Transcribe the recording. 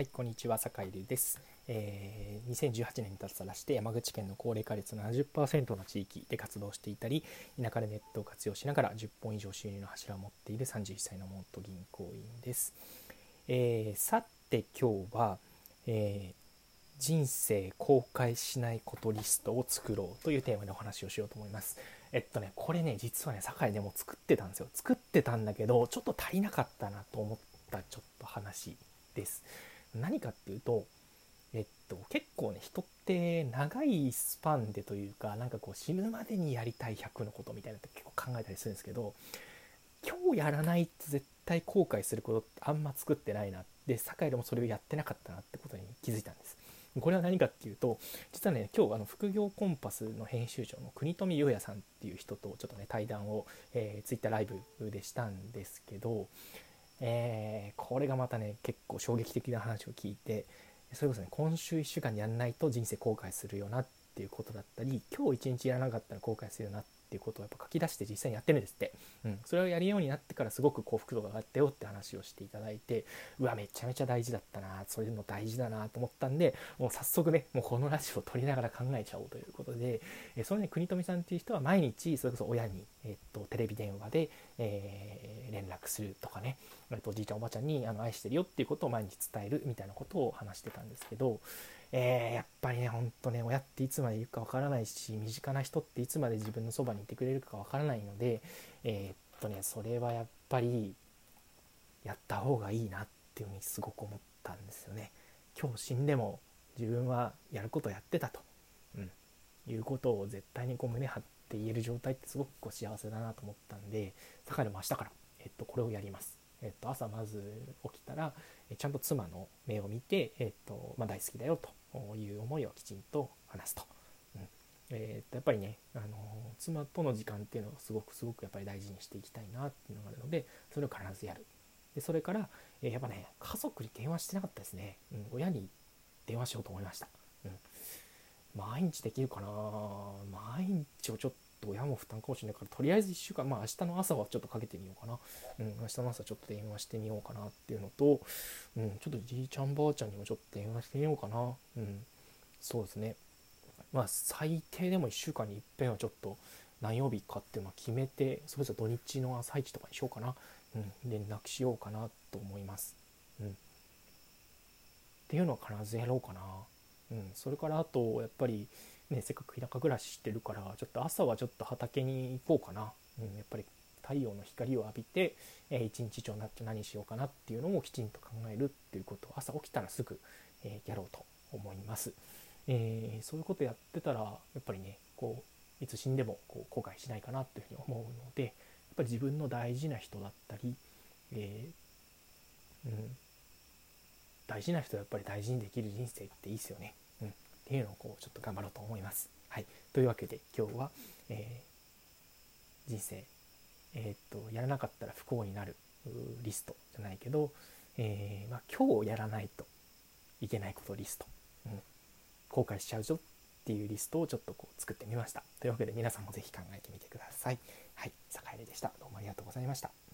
はい、こんにちは、坂入です、えー、2018年に脱サラして山口県の高齢化率70%の地域で活動していたり、田舎でネットを活用しながら10本以上収入の柱を持っている31歳の元銀行員です。えー、さて今日は、えー、人生後悔しないことリストを作ろうというテーマでお話をしようと思います。えっとね、これね、実はね、堺でも作ってたんですよ。作ってたんだけど、ちょっと足りなかったなと思ったちょっと話です。何かっていうと、えっと、結構ね人って長いスパンでというかなんかこう死ぬまでにやりたい100のことみたいなって結構考えたりするんですけど今日やらないと絶対後悔することってあんま作ってないなで堺でもそれをやってなかったなってことに気づいたんです。これは何かっていうと実はね今日あの副業コンパスの編集長の国富裕也さんっていう人とちょっとね対談を、えー、ツイッターライブでしたんですけどえー、これがまたね結構衝撃的な話を聞いてそれこそね今週1週間やんないと人生後悔するよなっていうことだったり今日1日やらなかったら後悔するよなっっていうことをやっぱ書き出して実際にやってるんですって、うん、それをやるようになってからすごく幸福度が上がったよって話をしていただいてうわめちゃめちゃ大事だったなそういうの大事だなと思ったんでもう早速ねもうこのラジオを撮りながら考えちゃおうということで、えそれね国富さんっていう人は毎日それこそ親に、えっと、テレビ電話で、えー、連絡するとかね、えっと、おじいちゃんおばあちゃんにあの愛してるよっていうことを毎日伝えるみたいなことを話してたんですけどえー、やっぱりねほんとね親っていつまでいるかわからないし身近な人っていつまで自分のそばにいてくれるかわからないのでえー、っとねそれはやっぱりやった方がいいなっていうふうにすごく思ったんですよね。今日死んでも自分はやることやってたと、うん、いうことを絶対にこう胸張って言える状態ってすごくこう幸せだなと思ったんでだから明日から、えっと、これをやります。えっと、朝まず起きたらちゃんと妻の目を見て、えっとまあ、大好きだよという思いをきちんと話すと。うんえー、やっぱりね、あの妻との時間っていうのがすごくすごくやっぱり大事にしていきたいなっていうのがあるのでそれを必ずやる。でそれから、えー、やっぱね家族に電話してなかったですね、うん、親に電話しようと思いました。うん、毎日できるかな毎日をちょっ親も負担かもしれないからとりあえず1週間まあ明日の朝はちょっとかけてみようかな、うん、明日の朝ちょっと電話してみようかなっていうのと、うん、ちょっとじいちゃんばあちゃんにもちょっと電話してみようかな、うん、そうですね。まあ最低でも1週間にいっぺんはちょっと何曜日かっていうのは決めてそれぞれ土日の朝一とかにしようかな、うん、連絡しようかなと思います、うん、っていうのは必ずやろうかな、うん、それからあとやっぱりね、せっかく田舎暮らししてるからちょっと朝はちょっと畑に行こうかな、うん、やっぱり太陽の光を浴びて、えー、一日中なって何しようかなっていうのもきちんと考えるっていうこと。を朝起きたらすぐ、えー、やろうと思います、えー、そういうことやってたらやっぱりねこういつ死んでもこう後悔しないかなっていうふうに思うのでやっぱり自分の大事な人だったり、えうん、大事な人はやっぱり大事にできる人生っていいですよね。うんっていうのをこうちょっと頑張ろうと思います。はい、というわけで今日は、えー、人生、えー、っとやらなかったら不幸になるリストじゃないけど、えー、まあ、今日やらないといけないことリスト、うん、後悔しちゃうぞっていうリストをちょっとこう作ってみました。というわけで皆さんも是非考えてみてください。はい、坂入でした。どうもありがとうございました。